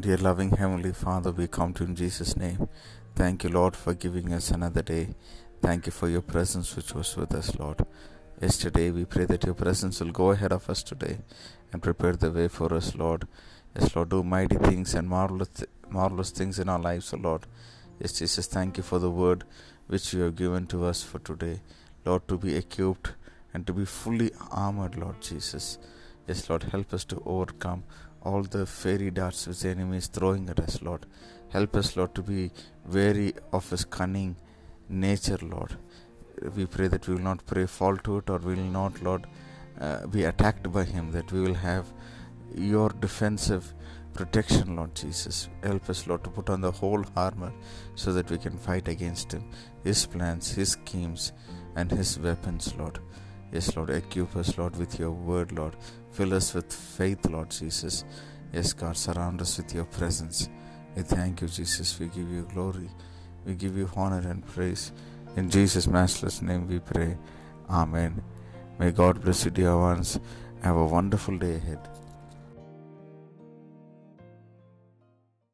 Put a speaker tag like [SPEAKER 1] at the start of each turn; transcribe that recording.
[SPEAKER 1] Dear loving Heavenly Father, we come to you in Jesus' name. Thank you, Lord, for giving us another day. Thank you for your presence which was with us, Lord. Yesterday, we pray that your presence will go ahead of us today and prepare the way for us, Lord. Yes, Lord, do mighty things and marvelous, marvelous things in our lives, O Lord. Yes, Jesus, thank you for the word which you have given to us for today. Lord, to be equipped and to be fully armored, Lord Jesus. Yes, Lord, help us to overcome all the fairy darts which the enemy is throwing at us, Lord. Help us, Lord, to be wary of his cunning nature, Lord. We prey that we will not pray fall to it or we will not, Lord, uh, be attacked by him, that we will have your defensive protection, Lord Jesus. Help us, Lord, to put on the whole armor so that we can fight against him, his plans, his schemes, and his weapons, Lord. Yes, Lord, equip us, Lord, with your word, Lord. Fill us with faith, Lord Jesus. Yes, God, surround us with your presence. We thank you, Jesus. We give you glory. We give you honor and praise. In Jesus' matchless name we pray. Amen. May God bless you, dear ones. Have a wonderful day ahead.